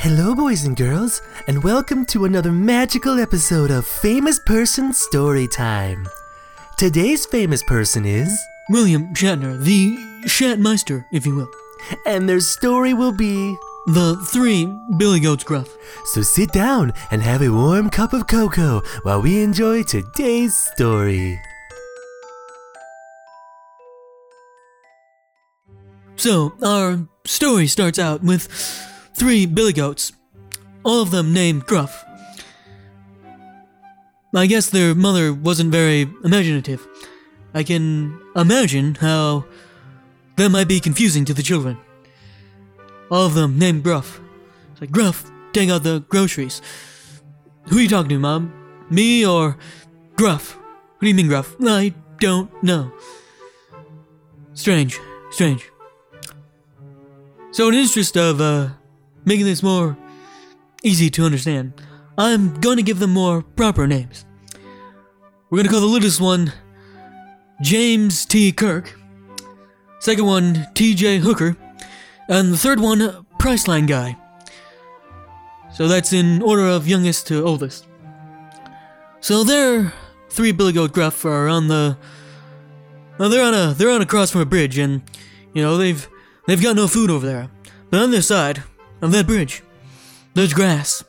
Hello, boys and girls, and welcome to another magical episode of Famous Person Story Time. Today's famous person is, William Shatner, the Shatmeister, if you will. and their story will be. The three Billy Goats Gruff. So sit down and have a warm cup of cocoa while we enjoy today's story. So, our story starts out with three Billy Goats, all of them named Gruff. I guess their mother wasn't very imaginative. I can imagine how that might be confusing to the children. All of them named Gruff. It's like, Gruff, take out the groceries. Who are you talking to, Mom? Me or Gruff? What do you mean, Gruff? I don't know. Strange, strange. So, in interest of uh, making this more easy to understand, I'm going to give them more proper names. We're going to call the littlest one James T. Kirk, second one T.J. Hooker, and the third one Priceline Guy. So that's in order of youngest to oldest. So their three Billy Goat Gruff are on the. Well, they're on a they're on a cross from a bridge, and you know they've they've got no food over there. But on other side of that bridge, there's grass,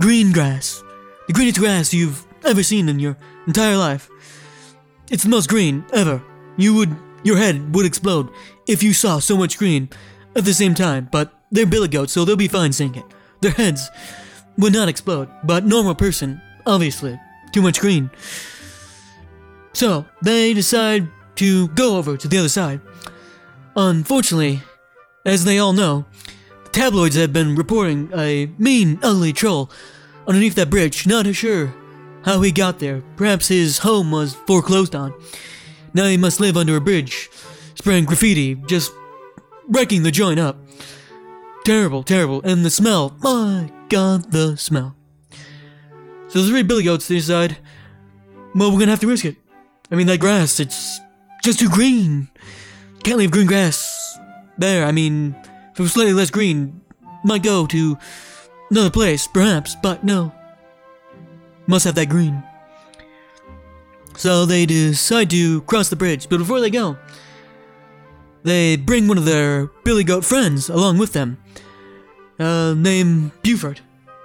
green grass, the greenest grass you've ever seen in your entire life. It's the most green ever. You would your head would explode if you saw so much green at the same time. But they're billy goats, so they'll be fine seeing it. Their heads would not explode, but normal person, obviously, too much green. So they decide to go over to the other side. Unfortunately, as they all know, tabloids have been reporting a mean, ugly troll underneath that bridge. Not sure how he got there. Perhaps his home was foreclosed on. Now he must live under a bridge, spraying graffiti, just wrecking the joint up. Terrible, terrible. And the smell. My god, the smell. So the three billy goats decide, well, we're gonna have to risk it. I mean, that grass, it's just too green. Can't leave green grass there. I mean, if it was slightly less green, might go to another place, perhaps, but no. Must have that green. So they decide to cross the bridge, but before they go, they bring one of their Billy Goat friends along with them, uh, named Buford.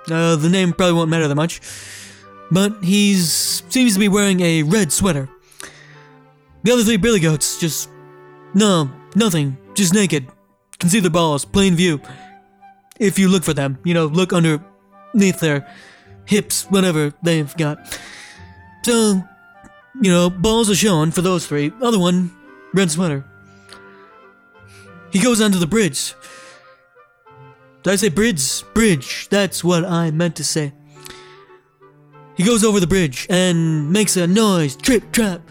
Uh, the name probably won't matter that much, but he's seems to be wearing a red sweater. The other three Billy Goats just no, nothing, just naked. Can see the balls, plain view. If you look for them, you know, look underneath their hips, whatever they've got. So, you know, balls are shown for those three. Other one, red sweater. He goes onto the bridge. Did I say bridge? Bridge. That's what I meant to say. He goes over the bridge and makes a noise. Trip, trap.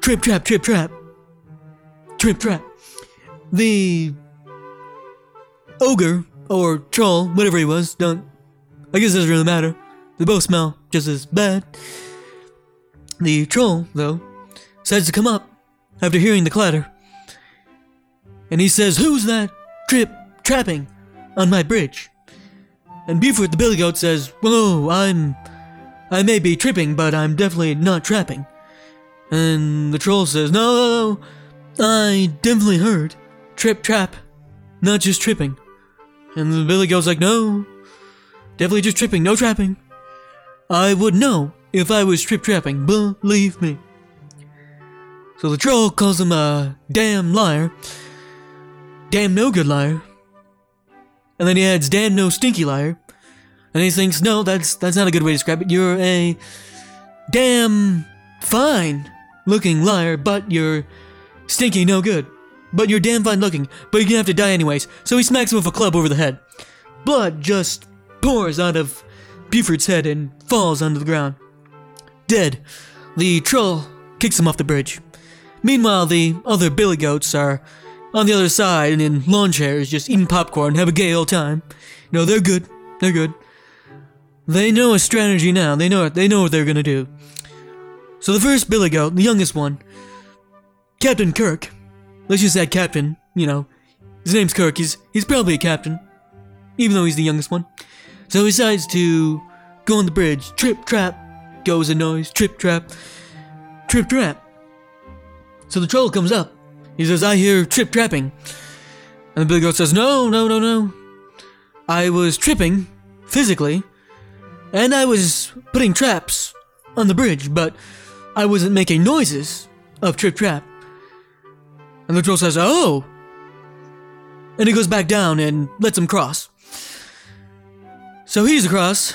Trip, trap, trip, trap. Trip, trap. The ogre, or troll, whatever he was, don't. I guess it doesn't really matter. They both smell just as bad. The troll, though, decides to come up after hearing the clatter. And he says, Who's that trip trapping on my bridge? And Buford the Billy Goat says, Whoa, I'm. I may be tripping, but I'm definitely not trapping. And the troll says, No, I definitely heard. Trip trap, not just tripping. And Billy goes like, No, definitely just tripping, no trapping. I would know if I was trip trapping, believe me. So the troll calls him a damn liar. Damn no good liar. And then he adds damn no stinky liar. And he thinks, no, that's that's not a good way to describe it. You're a damn fine looking liar, but you're stinky no good. But you're damn fine looking, but you're gonna have to die anyways. So he smacks him with a club over the head. Blood just pours out of Buford's head and falls onto the ground. Dead. The troll kicks him off the bridge. Meanwhile, the other billy goats are on the other side and in lawn chairs just eating popcorn, and have a gay old time. Know, they're good. They're good. They know a strategy now. They know it. They know what they're gonna do. So the first billy goat, the youngest one, Captain Kirk. Let's just say Captain. You know, his name's Kirk. He's he's probably a captain. even though he's the youngest one. So he decides to go on the bridge. Trip, trap, goes a noise. Trip, trap, trip, trap. So the troll comes up. He says, I hear trip trapping. And the billy goat says, No, no, no, no. I was tripping, physically, and I was putting traps on the bridge, but I wasn't making noises of trip trap. And the troll says, Oh! And he goes back down and lets him cross. So he's across,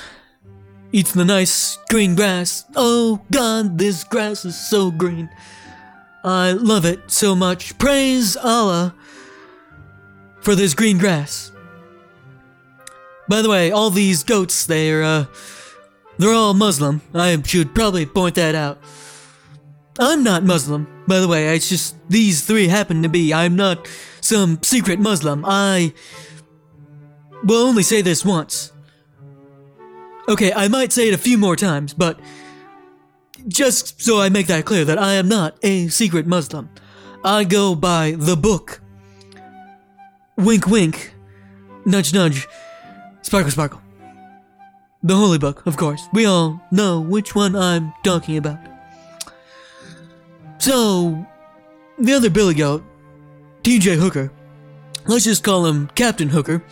eats the nice green grass. Oh god, this grass is so green. I love it so much. Praise Allah for this green grass. By the way, all these goats, they're, uh, they're all Muslim. I should probably point that out. I'm not Muslim, by the way. It's just these three happen to be. I'm not some secret Muslim. I will only say this once. Okay, I might say it a few more times, but just so I make that clear that I am not a secret Muslim. I go by the book. Wink, wink. Nudge, nudge. Sparkle, sparkle. The Holy Book, of course. We all know which one I'm talking about. So, the other Billy Goat, TJ Hooker, let's just call him Captain Hooker,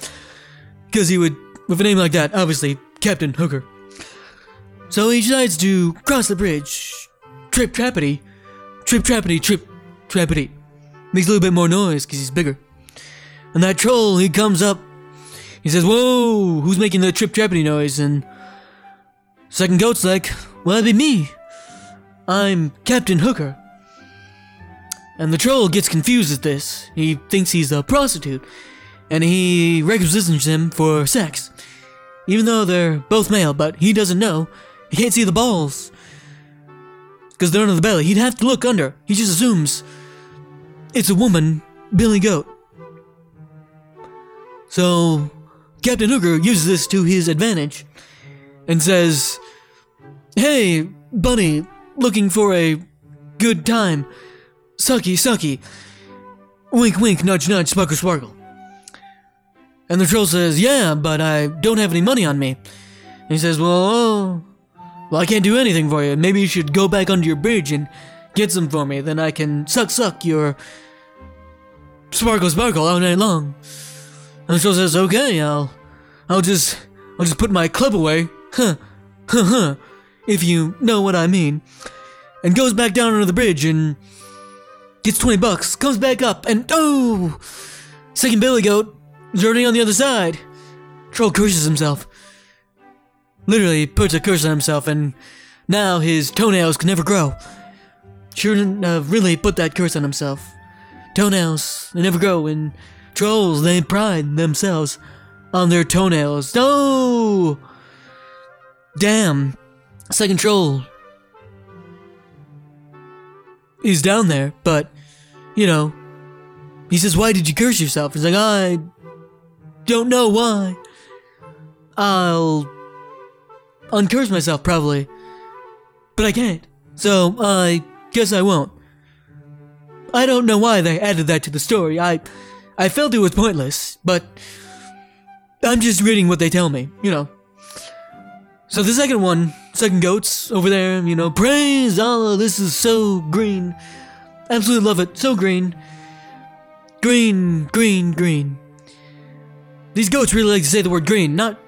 because he would, with a name like that, obviously, Captain Hooker. So he decides to cross the bridge. Trip trappity. Trip trappity, trip trappity. Makes a little bit more noise because he's bigger. And that troll, he comes up. He says, Whoa, who's making the trip trappity noise? And second goat's like, Well, that'd be me. I'm Captain Hooker. And the troll gets confused at this. He thinks he's a prostitute. And he requisitions him for sex. Even though they're both male, but he doesn't know. He can't see the balls. Because they're under the belly. He'd have to look under. He just assumes it's a woman, Billy Goat. So, Captain Hooker uses this to his advantage and says, Hey, bunny, looking for a good time. Sucky, sucky. Wink, wink, nudge, nudge, sparkle, sparkle. And the troll says, Yeah, but I don't have any money on me. And he says, Well, oh, well, I can't do anything for you. Maybe you should go back under your bridge and get some for me. Then I can suck, suck your sparkle, sparkle all night long. And the troll says, Okay, I'll, I'll just, I'll just put my club away. Huh, huh, huh. If you know what I mean. And goes back down under the bridge and gets 20 bucks, comes back up, and oh! Second Billy Goat already on the other side. Troll curses himself. Literally puts a curse on himself, and now his toenails can never grow. Shouldn't have really put that curse on himself. Toenails, they never grow, and trolls, they pride themselves on their toenails. No! Damn. Second troll is down there, but, you know, he says, Why did you curse yourself? He's like, I don't know why. I'll uncurse myself, probably. But I can't. So, I guess I won't. I don't know why they added that to the story. I I felt it was pointless, but I'm just reading what they tell me, you know. So the second one, second goats over there, you know, praise Allah, this is so green. Absolutely love it, so green. Green, green, green. These goats really like to say the word green, not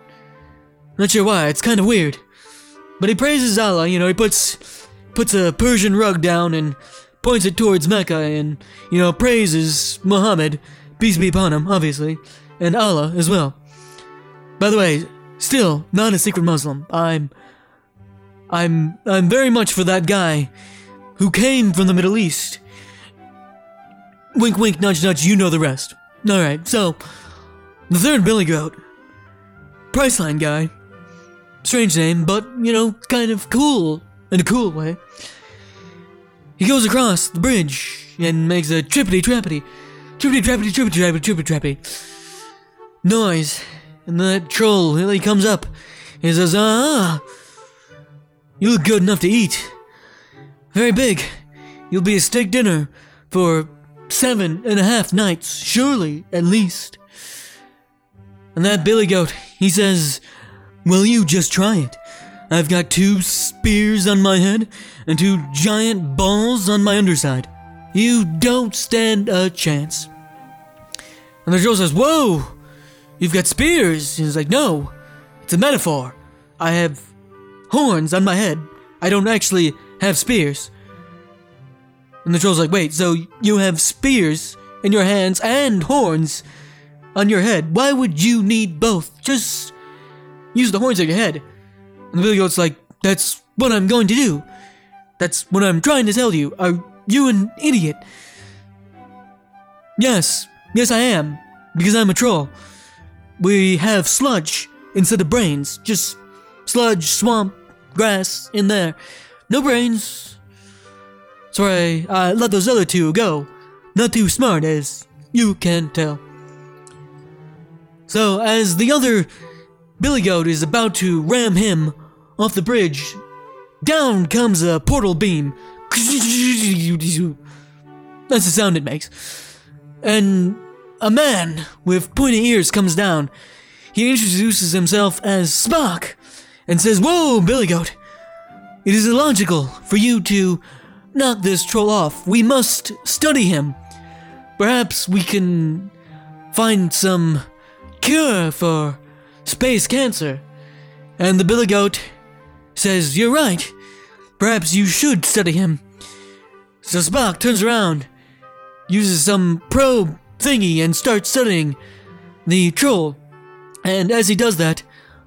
not sure why, it's kind of weird. But he praises Allah, you know, he puts puts a Persian rug down and points it towards Mecca and, you know, praises Muhammad, peace be upon him, obviously, and Allah as well. By the way, still not a secret Muslim. I'm I'm I'm very much for that guy who came from the Middle East. Wink wink nudge nudge, you know the rest. Alright, so the third Billy Goat. Priceline guy. Strange name, but, you know, kind of cool in a cool way. He goes across the bridge and makes a trippity trappity, trippity trappity, trippity trappity, trippity trappity noise. And that troll, he comes up. He says, Ah, you look good enough to eat. Very big. You'll be a steak dinner for seven and a half nights, surely, at least. And that billy goat, he says, Well, you just try it. I've got two spears on my head and two giant balls on my underside. You don't stand a chance. And the troll says, Whoa, you've got spears. He's like, No, it's a metaphor. I have horns on my head. I don't actually have spears. And the troll's like, Wait, so you have spears in your hands and horns on your head? Why would you need both? Just use the horns on your head. And the billy goat's like, That's what I'm going to do. That's what I'm trying to tell you. Are you an idiot? Yes, yes, I am. Because I'm a troll. We have sludge instead of brains. Just sludge, swamp, grass in there. No brains. Sorry, I let those other two go. Not too smart, as you can tell. So, as the other Billy Goat is about to ram him off the bridge, down comes a portal beam. That's the sound it makes. And a man with pointy ears comes down. He introduces himself as Spock and says, Whoa, Billy Goat, it is illogical for you to knock this troll off. We must study him. Perhaps we can find some cure for space cancer. And the Billy Goat says, You're right. Perhaps you should study him. So Spock turns around, uses some probe thingy, and starts studying the troll. And as he does that,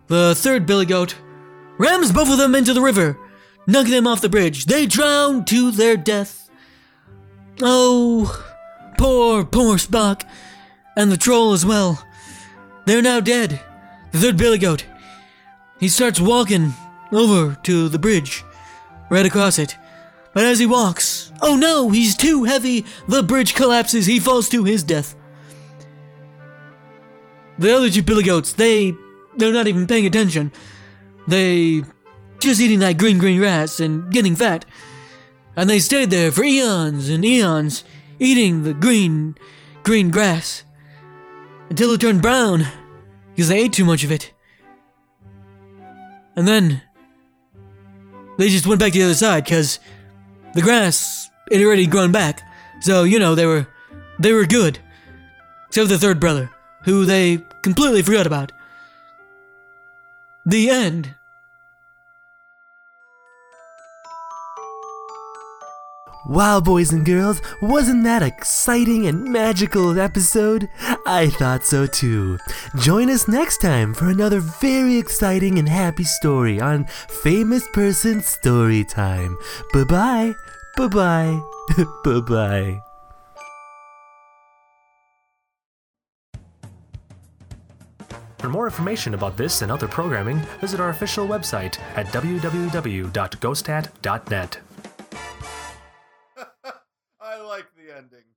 the third Billy Goat rams both of them into the river, knocking them off the bridge. They drown to their death. Oh, poor, poor Spock, and the troll as well. They're now dead. The third Billy Goat. He starts walking over to the bridge, right across it. But as he walks, oh no, he's too heavy. The bridge collapses. He falls to his death. The other two Billy Goats, they they're not even paying attention. They just eating that green green grass and getting fat. And they stayed there for eons and eons, eating the green green grass until it turned brown because they ate too much of it. And then they just went back to the other side because the grass had already grown back. So you know they were they were good, except the third brother, who they completely forgot about. The end. Wow, boys and girls, wasn't that exciting and magical episode? I thought so too. Join us next time for another very exciting and happy story on Famous Person Story Time. Bye bye. Bye bye. bye bye. For more information about this and other programming, visit our official website at www.ghostat.net. I like the ending.